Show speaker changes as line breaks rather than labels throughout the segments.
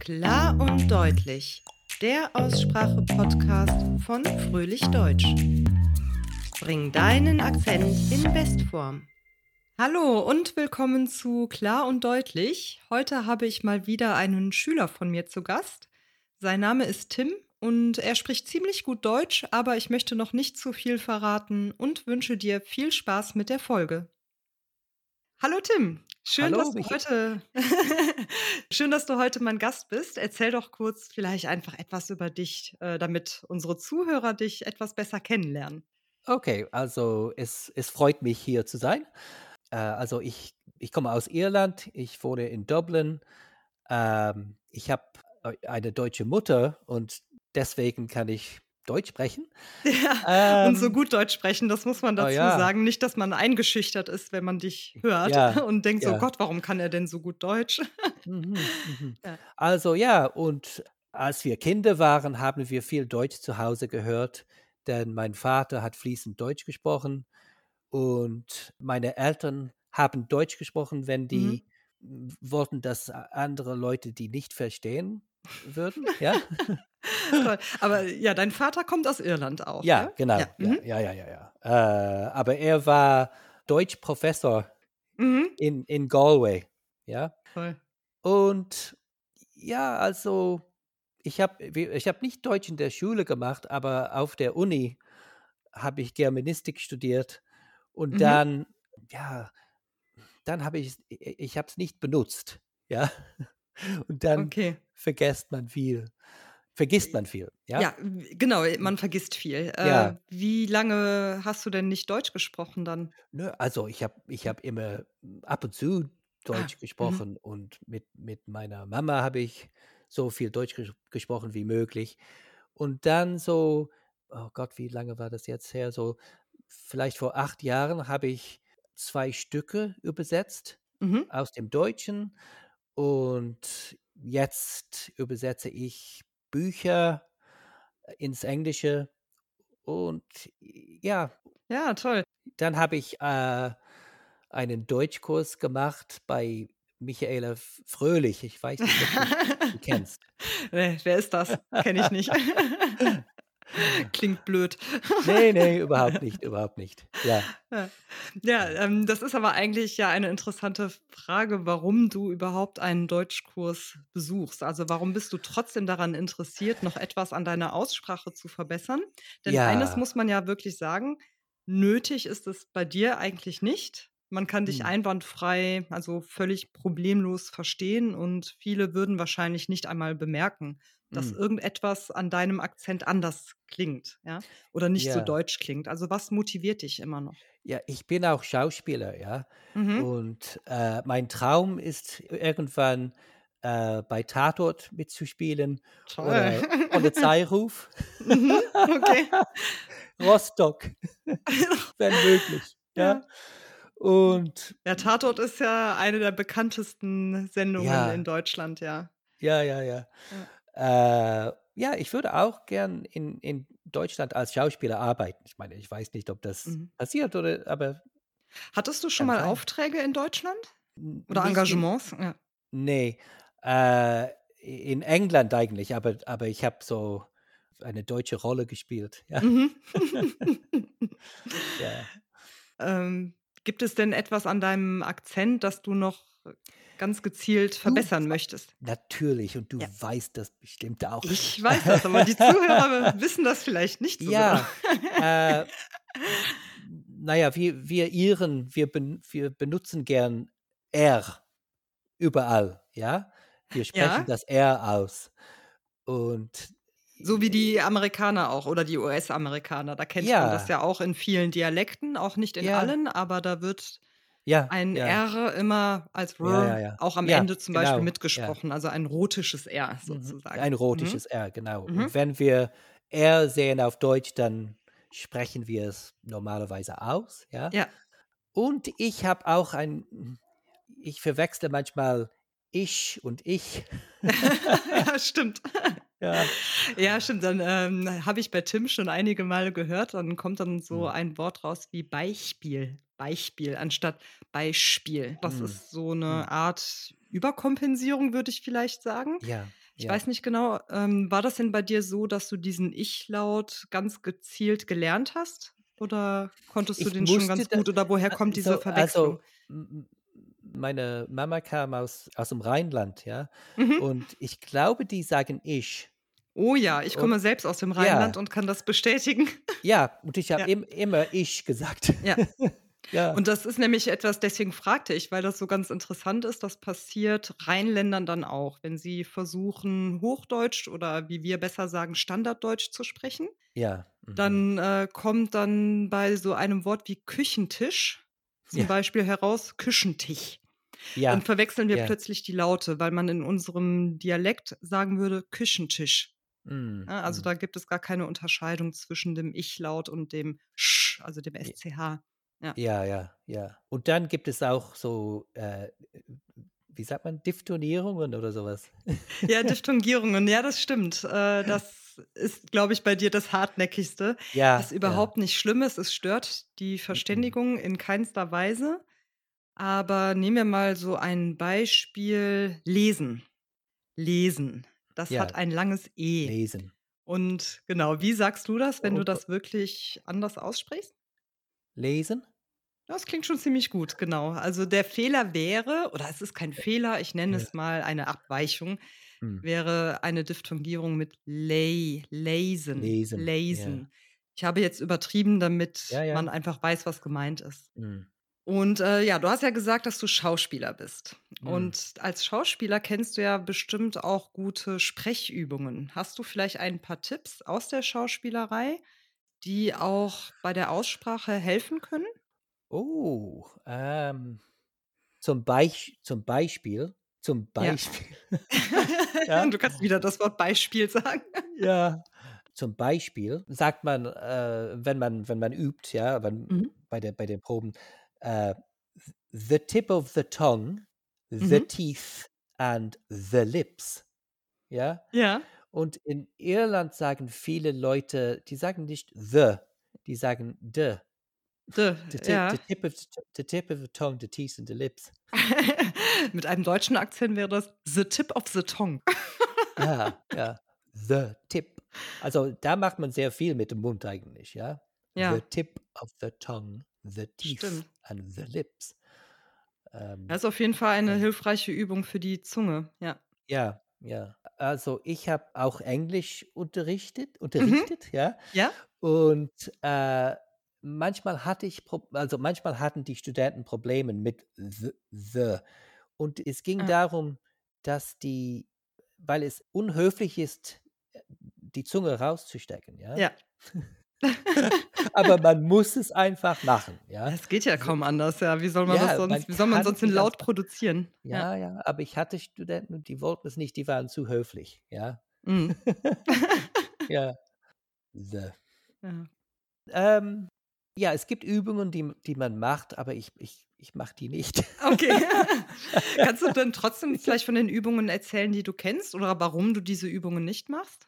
Klar und deutlich. Der Aussprache-Podcast von Fröhlich Deutsch. Bring deinen Akzent in Bestform. Hallo und willkommen zu Klar und deutlich. Heute habe ich mal wieder einen Schüler von mir zu Gast. Sein Name ist Tim und er spricht ziemlich gut Deutsch, aber ich möchte noch nicht zu viel verraten und wünsche dir viel Spaß mit der Folge. Hallo Tim, schön,
Hallo,
dass du heute schön, dass du heute mein Gast bist. Erzähl doch kurz vielleicht einfach etwas über dich, äh, damit unsere Zuhörer dich etwas besser kennenlernen.
Okay, also es, es freut mich hier zu sein. Äh, also ich, ich komme aus Irland, ich wohne in Dublin. Ähm, ich habe eine deutsche Mutter und deswegen kann ich Deutsch sprechen.
Ja, und so
Ähm,
gut Deutsch sprechen, das muss man
oh
dazu
ja,
sagen. Nicht, dass man eingeschüchtert ist, wenn man dich hört
ja,
und denkt so:
ja.
„Gott, warum kann er denn so gut Deutsch?“
Mhm, mhm. Also ja, und als wir Kinder waren, haben wir viel Deutsch zu Hause gehört, denn mein Vater hat fließend Deutsch gesprochen und meine Eltern haben Deutsch gesprochen, wenn
Mhm.
die m, wollten, dass andere Leute die nicht verstehen würden. Ja,
Toll. Aber ja, dein Vater kommt aus Irland auch,
ja,
ja?
genau.
Ja.
Ja,
Mhm.
ja, ja, ja, ja. Äh, aber er war Deutschprofessor
Mhm.
in, in Galway. Ja.
Toll.
Und ja, also ich habe ich hab nicht Deutsch in der Schule gemacht, aber auf der Uni habe ich Germanistik studiert und
Mhm.
dann, ja, dann habe ich, ich habe es nicht benutzt, ja. Und dann
Okay.
vergisst man viel, vergisst man viel, ja.
Ja, genau, man vergisst viel. Äh,
Ja,
wie lange hast du denn nicht Deutsch gesprochen dann?
ne, also ich habe ich hab immer ab und zu
Ah,
Deutsch
mhm.
gesprochen und mit, mit meiner Mama habe ich so viel Deutsch ges gesprochen wie möglich. Und dann so, oh Gott, wie lange war das jetzt her? So, vielleicht vor acht Jahren habe ich zwei Stücke übersetzt
Mhm.
aus dem Deutschen und jetzt übersetze ich Bücher ins Englische und ja,
Ja, toll.
dann habe ich äh, einen Deutschkurs gemacht bei Michaela Fröhlich. Ich weiß nicht, ob du die kennst.
Ne, wer ist das? Kenne ich nicht. Klingt blöd.
Nee, nee, überhaupt nicht, überhaupt nicht. Ja.
Ja. Ähm, das ist aber eigentlich ja eine interessante Frage, warum du überhaupt einen Deutschkurs besuchst. Also, warum bist du trotzdem daran interessiert, noch etwas an deiner Aussprache zu verbessern? Denn eines
Ja.
muss man ja wirklich sagen, nötig ist es bei dir eigentlich nicht. Man kann dich
Hm.
einwandfrei, also völlig problemlos verstehen und viele würden wahrscheinlich nicht einmal bemerken, dass
Hm.
irgendetwas an deinem Akzent anders klingt, ja, oder nicht so
Ja.
deutsch klingt. Also, was motiviert dich immer noch?
Ja, ich bin auch Schauspieler, ja.
Mhm.
Und äh, mein Traum ist irgendwann äh, bei Tatort mitzuspielen
Toll.
oder Polizeiruf.
Mhm, okay.
Rostock, wenn möglich. Ja.
Ja.
Und
Ja, Tatort ist ja eine der bekanntesten Sendungen in
ja,
Deutschland, ja.
ja, ja, ja.
Ja.
Äh, ja, ich würde auch gern in, in Deutschland als Schauspieler arbeiten. Ich meine, ich weiß nicht, ob das
Mhm.
passiert oder, aber
Hattest du schon mal
sein.
Aufträge in Deutschland oder
Nicht in,
Engagements? Ja.
nee, äh, in England eigentlich, aber, aber ich habe so eine deutsche Rolle gespielt. Ja,
Mhm.
ja.
Ähm, gibt es denn etwas an deinem Akzent, das du noch ganz gezielt
Du,
verbessern möchtest?
natürlich, und du
Ja.
weißt das bestimmt auch.
Ich weiß das, aber die Zuhörer wissen das vielleicht nicht so genau.
Ja, äh, naja, wir, wir Iren, wir, ben, wir benutzen gern R überall, ja. Wir sprechen
Ja,
das R aus. Und
so wie die Amerikaner auch oder die US-Amerikaner. Da kennt man das
ja,
ja auch in vielen Dialekten, auch nicht in
ja,
allen, aber da wird
ja,
ein
ja,
R immer als
ja, ja,
R
ja.
auch am
Ja,
Ende zum Beispiel
genau, ja.
mitgesprochen, also ein rotisches R
Mhm.
sozusagen.
Ein
Mhm.
rotisches R, genau.
Mhm.
Und wenn wir R sehen auf Deutsch, dann sprechen wir es normalerweise aus, ja.
Ja.
Und ich habe auch ein, ich verwechsle manchmal ich und ich.
ja, stimmt.
Ja.
Ja, stimmt. Dann ähm, habe ich bei Tim schon einige Male gehört, dann kommt dann so
Hm.
ein Wort raus wie Beispiel. Beispiel anstatt Beispiel. Das
Hm.
ist so
Hm.
eine Art Überkompensierung, würde ich vielleicht sagen.
Ja.
Ich
Ja.
weiß nicht genau, ähm, war das denn bei dir so, dass du diesen Ich-Laut ganz gezielt gelernt hast? Oder konntest du
Ich
den schon ganz gut oder woher kommt diese
so
Verwechslung?
also, m m meine Mama kam aus aus'm Rheinland, ja,
Mhm.
und ich glaube, die sagen „ich“.
Oh ja, ich
Und
komme selbst aus dem
ja.
Rheinland und kann das bestätigen.
Ja, und ich habe
Ja.
im immer „ich“ gesagt.
Ja.
Ja.
Und das ist nämlich etwas deswegen fragte ich, weil das so ganz interessant ist, das passiert Rheinländern dann auch, wenn sie versuchen, Hochdeutsch oder wie wir besser sagen, Standarddeutsch zu sprechen.
Ja, mhm.
Dann, äh, kommt dann bei so einem Wort wie Küchentisch zum
Ja.
Beispiel heraus Küchentisch. Dann
Ja,
verwechseln wir
ja.
plötzlich die Laute, weil man in unserem Dialekt sagen würde Küchentisch.
Mhm,
Ne, also
mhm.
da gibt es gar keine Unterscheidung zwischen dem Ich-Laut und dem Sch, also dem SCH. Ja.
Ja, ja, ja. Und dann gibt es auch so, äh, wie sagt man, Diphthongierungen oder so was?
Ja, Diphthongierungen, ja, das stimmt. Äh, das ist, glaube ich, bei dir das Hartnäckigste,
Ja,
was
ja.
überhaupt nicht schlimm ist. Es stört die
Mhm.
Verständigung in keinster Weise. Aber nehmen wir mal so ein Beispiel lesen. Lesen, das hat
Ja.
ein langes E.
Lesen.
Und genau, wie sagst du das, wenn du
Und o
das wirklich anders aussprichst?
Lesen?
Das klingt schon ziemlich gut, genau. Also, der Fehler wäre oder es ist kein Fehler, ich nenne
Ja.
es mal eine Abweichung,
Mhm.
wäre eine Diphthongierung mit lay, lesen,
Lesen, ja.
lesen. Ich habe jetzt übertrieben, damit
Ja, ja.
man einfach weiß, was gemeint ist.
Mhm.
Und, äh, ja, du hast ja gesagt, dass du Schauspieler bist.
Mhm.
Und als Schauspieler kennst du ja bestimmt auch gute Sprechübungen. Hast du vielleicht ein paar Tipps aus der Schauspielerei, die auch bei der Aussprache helfen können?
Oh, ähm, zum Beich zum Beispiel zum
Ja.
Beispiel, ja?
Du kannst wieder das Wort Beispiel sagen.
Ja. Zum Beispiel sagt man, äh, wenn man wenn man übt, ja, wenn
Mhm.
bei der bei den Proben, th the tip of the tongue, the
Mhm.
teeth and the lips, ja?
Ja.
Und in Irland sagen viele Leute die sagen nicht the, die sagen the.
D,
The tip
ja.
the tip of the the tip of the tongue, the teeth and the lips.
Mit einem deutschen Akzent wäre das the tip of the tongue.
Ja, ja. The tip. Also, da macht man sehr viel mit dem Mund eigentlich, ja? The
Ja.
tip of the tongue, the teeth
Stimmt.
and the lips. Ähm,
Das ist auf jeden Fall eine hilfreiche Übung für die Zunge, ja.
Ja, ja. Also, ich habe auch Englisch unterrichtet
Mhm.
unterrichtet, ja?
Ja.
Und, äh, manchmal hatte ich also, manchmal hatten die Studenten Probleme mit the the. Und es ging
Ja.
darum, dass die weil es unhöflich ist, äh, die Zunge rauszustecken, ja?
Ja.
Aber man muss es einfach machen, ja?
Es geht ja
So
kaum anders, ja. Wie soll man das
Ja, man
sonst wie soll man sonst den Laut produzieren? Ja.
Ja, ja, aber ich hatte Studenten und die wollten es nicht, die waren zu höflich, ja?
Mhm.
Ja. The.
Ja.
Ähm, ja, es gibt Übungen, die die man macht, aber ich ich ich mache die nicht.
Okay. Kannst du denn trotzdem vielleicht von den Übungen erzählen, die du kennst oder warum du diese Übungen nicht machst?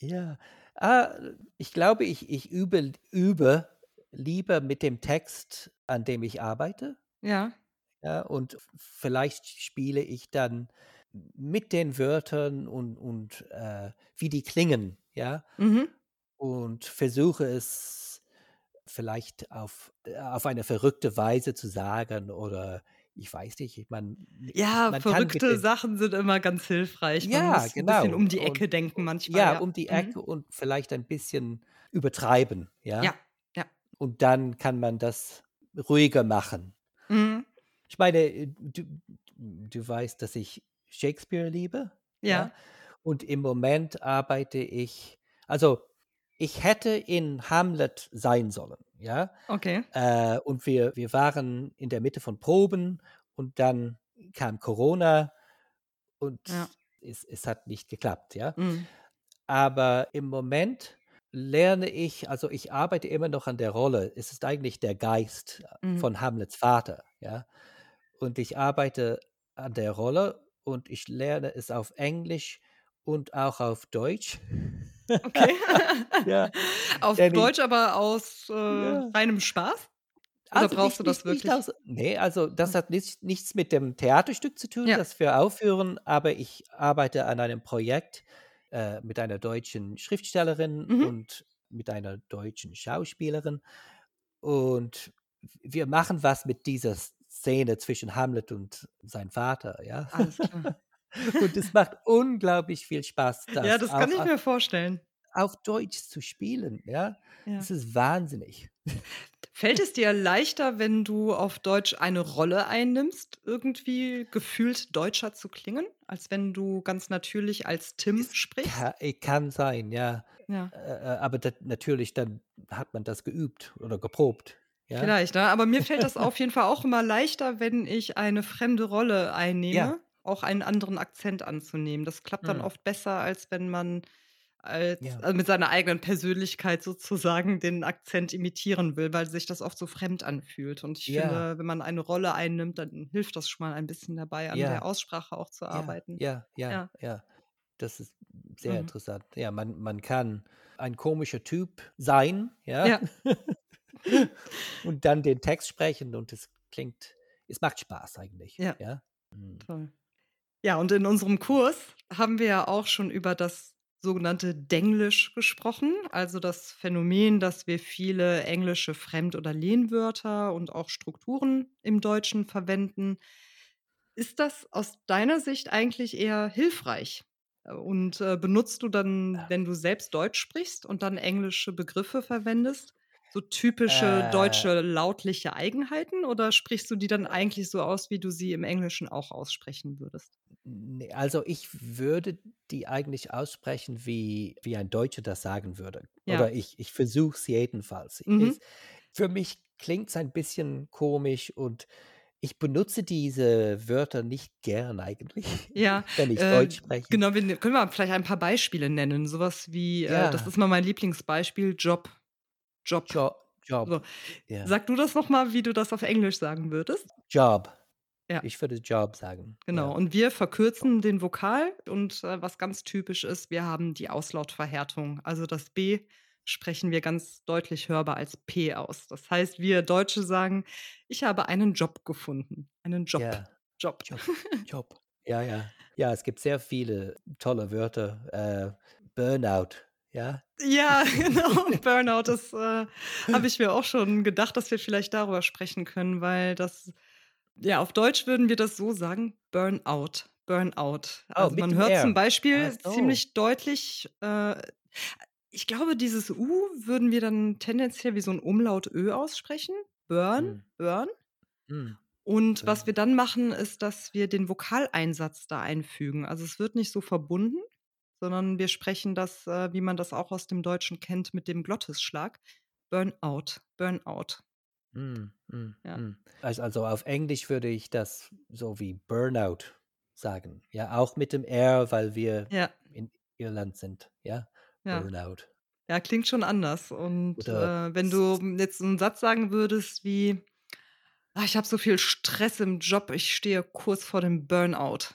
Ja. Ah, ich glaube, ich ich übe übe lieber mit dem Text, an dem ich arbeite.
Ja.
Ja, und vielleicht spiele ich dann mit den Wörtern und und, äh, wie die klingen, ja?
Mhm.
Und versuche es vielleicht auf äh, auf eine verrückte Weise zu sagen oder ich weiß nicht, man
Ja,
man kann
verrückte
den
Sachen sind immer ganz hilfreich. Man
Ja,
muss 'n bisschen
genau.
um die
Und
Ecke denken
u
manchmal,
ja,
ja.
um die
Mhm.
Ecke und vielleicht ein bisschen übertreiben,
Ja,
ja?
ja.
Und dann kann man das ruhiger machen.
Mhm.
Ich meine, äh, du du weißt, dass ich Shakespeare liebe,
Ja.
ja? Und im Moment arbeite ich also, ich hätte in Hamlet sein sollen, ja?
Okay.
Äh, und wir wir waren in der Mitte von Proben und dann kam Corona und
Ja.
es es hat nicht geklappt, ja?
Mhm.
Aber im Moment lerne ich also, ich arbeite immer noch an der Rolle. Es ist eigentlich der Geist
Mhm.
von Hamlets Vater, ja? Und ich arbeite an der Rolle und ich lerne es auf Englisch und auch auf Deutsch.
Okay.
Ja,
Auf
denn ich
Deutsch, aber aus, äh,
Ja.
reinem Spaß? Oder
Also
brauchst
nicht
du das
nicht nicht
wirklich?
aus ne, also das
Hm.
hat nichts nichts mit dem Theaterstück zu tun,
Ja.
das wir aufführen, aber ich arbeite an einem Projekt, äh, mit einer deutschen Schriftstellerin
Mhm.
und mit einer deutschen Schauspielerin. Und wir machen was mit dieser Szene zwischen Hamlet und sein Vater, ja?
Alles klar.
Und es macht unglaublich viel Spaß,
Ja,
das
das kann ich
a
mir vorstellen.
auf Deutsch zu spielen, ja?
Ja.
Es ist wahnsinnig.
Fällt es dir leichter, wenn du auf Deutsch eine Rolle einnimmst, irgendwie gefühlt deutscher zu klingen, als wenn du ganz natürlich als Tim
Es
sprichst?
ka äh, kann sein, ja.
Ja.
Äh, äh, aber da natürlich, dann hat man das geübt oder geprobt, ja?
Vielleicht, ne? Aber mir fällt das auf jeden Fall auch immer leichter, wenn ich eine fremde Rolle
Ja.
Auch einen anderen Akzent anzunehmen. Das klappt dann
Mhm.
oft besser, als wenn man als
Ja.
also mit seiner eigenen Persönlichkeit sozusagen den Akzent imitieren will, weil sich das oft so fremd anfühlt. Und ich
Ja.
finde, wenn man eine Rolle einnimmt, dann hilft das schon mal ein bisschen dabei, an der
Ja.
Aussprache auch zu arbeiten.
ja, ja,
Ja.
Das ist sehr
Mhm.
interessant. Ja, man man kann ein komischer Typ sein, ja?
Ja.
Und dann den Text sprechen und es klingt es macht Spaß eigentlich,
Ja.
ja? Mhm.
Toll. Ja, und in unserem Kurs haben wir ja auch schon über das sogenannte Denglisch gesprochen, also das Phänomen, dass wir viele englische Fremd oder Lehnwörter und auch Strukturen im Deutschen verwenden. Ist das aus deiner Sicht eigentlich eher hilfreich? Und, äh, benutzt du dann, wenn du selbst Deutsch sprichst und dann englische Begriffe verwendest, so typische
Äh
deutsche lautliche Eigenheiten oder sprichst du die dann eigentlich so aus, wie du sie im Englischen auch aussprechen würdest?
Also ich würde die eigentlich aussprechen, wie wie ein Deutscher das sagen würde.
Ja.
Oder ich ich versuche es jedenfalls.
Mhm.
Es für mich klingt's ein bisschen komisch und ich benutze diese Wörter nicht gern eigentlich,
Ja,
wenn ich
äh,
Deutsch spreche.
genau, wir ne können wir vielleicht ein paar Beispiele nennen, so was wie, äh das
Ja.
ist immer mein Lieblingsbeispiel, Job. Job.
Jo Job,
So,
ja.
sag du das noch mal, wie du das auf Englisch sagen würdest?
Job.
Ja.
Ich würde Job sagen,
Genau,
ja.
und wir verkürzen den Vokal und, äh, was ganz typisch ist, wir haben die Auslautverhärtung. Also das B sprechen wir ganz deutlich hörbar als P aus. Das heißt, wir Deutsche sagen: „Ich habe einen Job gefunden.“ Einen Job.
Ja.
Job.
Job, Job. Ja, ja. Ja, es gibt sehr viele tolle Wörter. Äh, Burnout, ja?
Ja, genau, Burnout, das, äh, habe ich mir auch schon gedacht, dass wir vielleicht darüber sprechen können, weil das ja, auf Deutsch würden wir das so sagen, Burnout, Burnout.
Oh,
Also,
mit
man hört zum. Beispiel
so.
ziemlich deutlich, äh ich glaube, dieses U würden wir dann tendenziell wie so 'n Umlaut Ö aussprechen. Burn,
Mhm.
burn.
Mhm.
Und was
Burn.
wir dann machen, ist, dass wir den Vokaleinsatz da einfügen. Also, es wird nicht so verbunden, sondern wir sprechen das, äh, wie man das auch aus dem Deutschen kennt, mit dem Glottisschlag. Burnout, Burnout.
Mhm, mhm,
Ja.
mhm. Also auf Englisch würde ich das so wie Burnout sagen. Ja, auch mit dem R, weil wir
Ja.
in Irland sind, ja?
Ja.
Burnout.
Ja, klingt schon anders. Und, äh, wenn du jetzt 'n Satz sagen würdest wie: „Ah, ich habe so viel Stress im Job, ich stehe kurz vor dem Burnout.“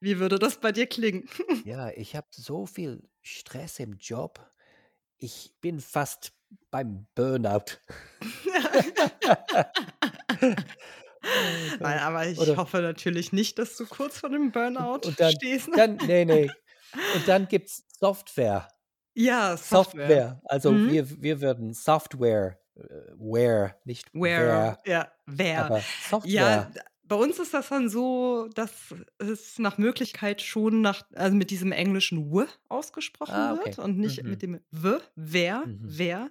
Wie würde das bei dir klingen?
Ja, ich habe so viel Stress im Job. Ich bin fast beim Burnout.
Nein, aber ich
Oder
hoffe natürlich nicht, dass du kurz vor dem Burnout
und dann
stehst.
dann ne, ne. Und dann gibt's Software.
Ja, Software.
Software. Also
Mhm.
wir wir würden Software, äh, ware, nicht
Where,
wer,
ja, wer. Ja,
Software.
d bei uns ist das dann so, dass es nach Möglichkeit schon nach also mit diesem englischen W ausgesprochen
Ah,
wird
okay.
und nicht
Mhm.
mit dem W, wer,
Mhm.
wer,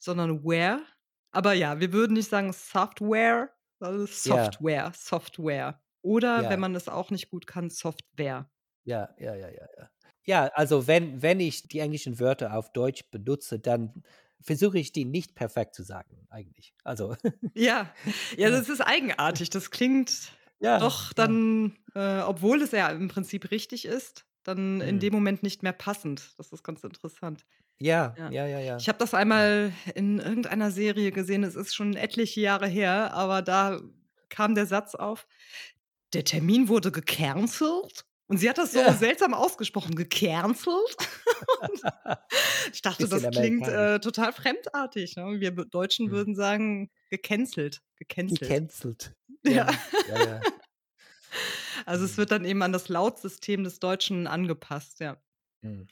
sondern where. Aber ja, wir würden nicht sagen Software, sondern. Software, Software. Oder wenn
Ja.
man es auch nicht gut kann, Software.
Ja, ja, ja, ja, ja. Ja, also wenn wenn ich die englischen Wörter auf Deutsch benutze, dann versuche ich die nicht perfekt zu sagen eigentlich. Also
Ja, ja,
Ja.
das ist eigenartig. Das klingt
Ja,
doch
ja.
dann, äh, obwohl es ja im Prinzip richtig ist, dann in
Mhm.
dem Moment nicht mehr passend. Das ist ganz interessant.
Ja,
Ja.
ja, ja, ja.
Ich habe das
Ja.
einmal in irgendeiner Serie gesehen, es ist schon etliche Jahre her, aber da kam der Satz auf: „Der Termin wurde gecancelt.“ Und sie hat das so
Ja.
seltsam ausgesprochen, gecancelt. Ich dachte,
Bisschen
das klingt, äh, total fremdartig, ne? Wir Deutschen
Mhm.
würden sagen: gecancelt. Gecancelt.
Gecancelt.
Ja.
Ja, ja.
Also es
Mhm.
wird dann eben an das Lautsystem des Deutschen angepasst, ja.
Mhm.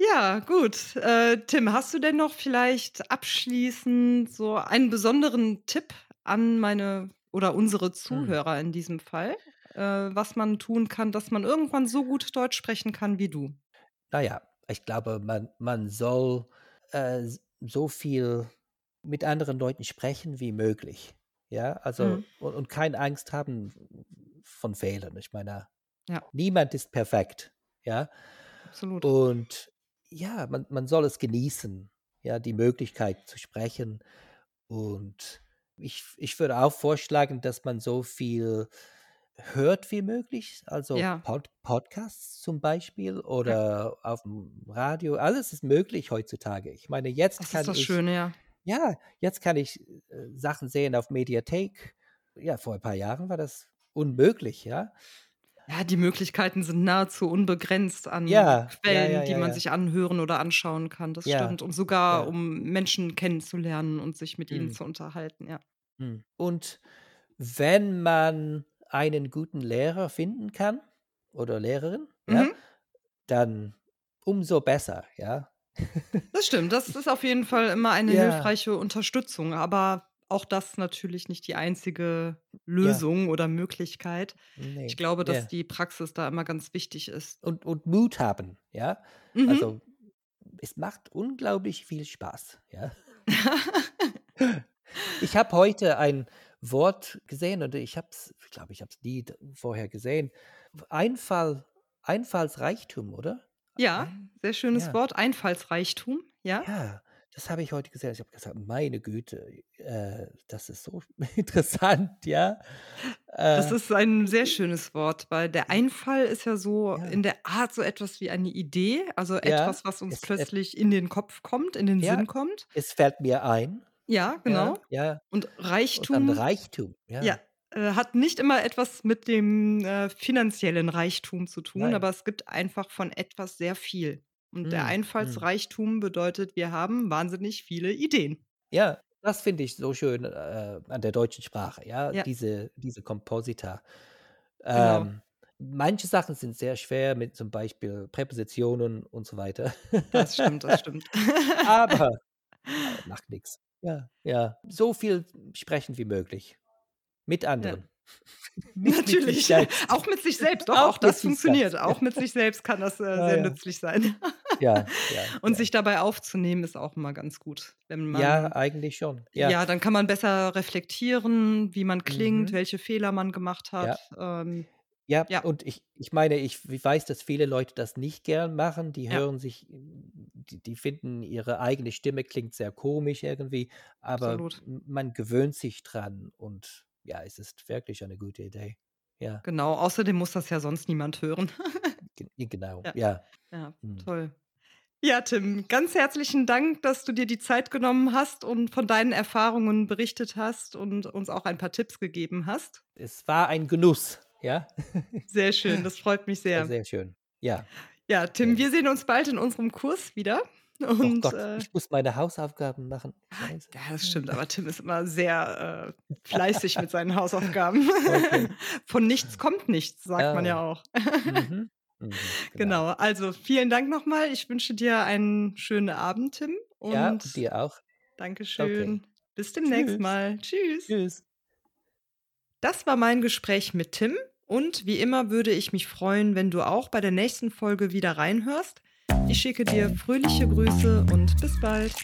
Ja, gut. Äh, Tim, hast du denn noch vielleicht abschließend so einen besonderen Tipp an meine oder unsere
Mhm.
Zuhörer in diesem Fall, äh, was man tun kann, dass man irgendwann so gut Deutsch sprechen kann wie du?
Na ja, ich glaube, man man soll, äh, so viel mit anderen Leuten sprechen wie möglich. Ja, also
Mhm.
und und keine Angst haben von Fehlern. Ich meine,
Ja.
niemand ist perfekt, ja?
Absolut.
Und ja, man man soll es genießen, ja, die Möglichkeit zu sprechen. Und ich ich würde auch vorschlagen, dass man so viel hört wie möglich, also
Ja.
Pod Podcasts zum Beispiel
Ja.
oder aufm Radio. Alles ist möglich heutzutage. Ich meine, jetzt
Das
kann
ist das
ich
Schöne, ja.
ja, jetzt kann ich, äh, Sachen sehen auf Mediathek. Ja, vor ein paar Jahren war das unmöglich, ja?
Ja, die Möglichkeiten sind nahezu unbegrenzt an
Ja,
Quellen,
ja,
die
ja,
man
ja.
sich anhören oder anschauen kann. Das stimmt. Und sogar, um Menschen kennenzulernen und sich mit ihnen
Mhm.
zu unterhalten, ja.
Mhm. Und wenn man einen guten Lehrer finden kann oder Lehrerin, ja,
Mhm.
dann umso besser, ja?
Das stimmt. Das ist auf jeden Fall immer eine
Ja.
hilfreiche Unterstützung, aber auch das natürlich nicht die einzige
Ja.
Lösung oder Möglichkeit.
Ne,
Ich glaube, dass
ja.
die Praxis da immer ganz wichtig ist.
Und und Mut haben, ja?
Mhm.
Also, es macht unglaublich viel Spaß, ja? Ich habe heute ein Wort gesehen und ich habe es ich glaube, ich habe es nie vorher gesehen. Einfall Einfallsreichtum, oder?
Ja, sehr schönes
ja.
Wort. Einfallsreichtum, ja?
Ja, das habe ich heute gesehen. Ich habe gesagt: „Meine Güte, äh, das ist so interessant“, ja?
Das
Äh
ist ein sehr schönes Wort, weil der Einfall ist ja so
Ja.
in der Art so etwas wie eine Idee, also
Ja,
etwas, was uns plötzlich in den Kopf kommt, in den Sinn kommt.
es fällt mir ein.
Ja, genau.
Ja, ja.
Und
Und dann
Reichtum
Reichtum,
ja,
ja.
äh, hat nicht immer etwas mit dem, äh, finanziellen Reichtum zu tun,
Nein.
aber es gibt einfach von etwas sehr viel. Und der
Mhm, mhm.
Einfallsreichtum bedeutet, wir haben wahnsinnig viele Ideen.
Ja, das finde ich so schön, äh, an der deutschen Sprache, ja,
Ja.
diese diese Komposita.
Genau.
Ähm, manche Sachen sind sehr schwer mit zum Beispiel Präpositionen und so weiter.
Das stimmt, das stimmt.
Aber, äh, macht nix. Ja, ja. So viel sprechen wie möglich. Mit
Ja.
anderen. Mit sich
Natürlich.
selbst.
Auch mit sich selbst. Doch,
Auch
auch
mit
das funktioniert.
selbst.
Auch mit sich selbst kann das, äh,
Ja,
sehr
ja.
nützlich sein.
Ja, ja,
Und
ja.
sich dabei aufzunehmen, ist auch immer ganz gut, wenn
Ja,
man
eigentlich schon. Ja.
ja, dann kann man besser reflektieren, wie man klingt,
Mhm.
welche Fehler man gemacht
Ja.
hat. Ähm,
Ja,
ja.
und ich ich meine, ich weiß, dass viele Leute das nicht gern machen. Die
Ja.
hören sich die die finden, ihre eigene Stimme klingt sehr komisch irgendwie, aber
Absolut.
man gewöhnt sich dran und ja, es ist wirklich eine gute Idee. Ja.
Genau, außerdem muss das ja sonst niemand hören.
Ge genau,
Ja.
ja.
Ja,
Mhm.
toll. Ja, Tim, ganz herzlichen Dank, dass du dir die Zeit genommen hast und von deinen Erfahrungen berichtet hast und uns auch ein paar Tipps gegeben hast.
Es war ein Genuss, ja?
Sehr schön, das freut mich sehr.
sehr schön. Ja.
Ja, Tim, wir sehen uns bald in unserem Kurs wieder
Oh
und,
Gott,
äh
ich muss meine Hausaufgaben machen. Scheiße.
Ja, das stimmt, aber Tim ist immer sehr, äh, fleißig mit seinen Hausaufgaben.
Okay.
Von nichts kommt nichts, sagt man ja
Ja.
auch.
Mhm. Mhm, genau.
Genau, also vielen Dank noch mal. Ich wünsche dir einen schönen Abend, Tim,
Ja, und
und
dir auch.
Dankeschön.
Okay.
Bis demnächst
Tschüss.
mal. Tschüss.
Tschüss.
Das war mein Gespräch mit Tim und wie immer würde ich mich freuen, wenn du auch bei der nächsten Folge wieder reinhörst. Ich schicke dir fröhliche Grüße und bis bald.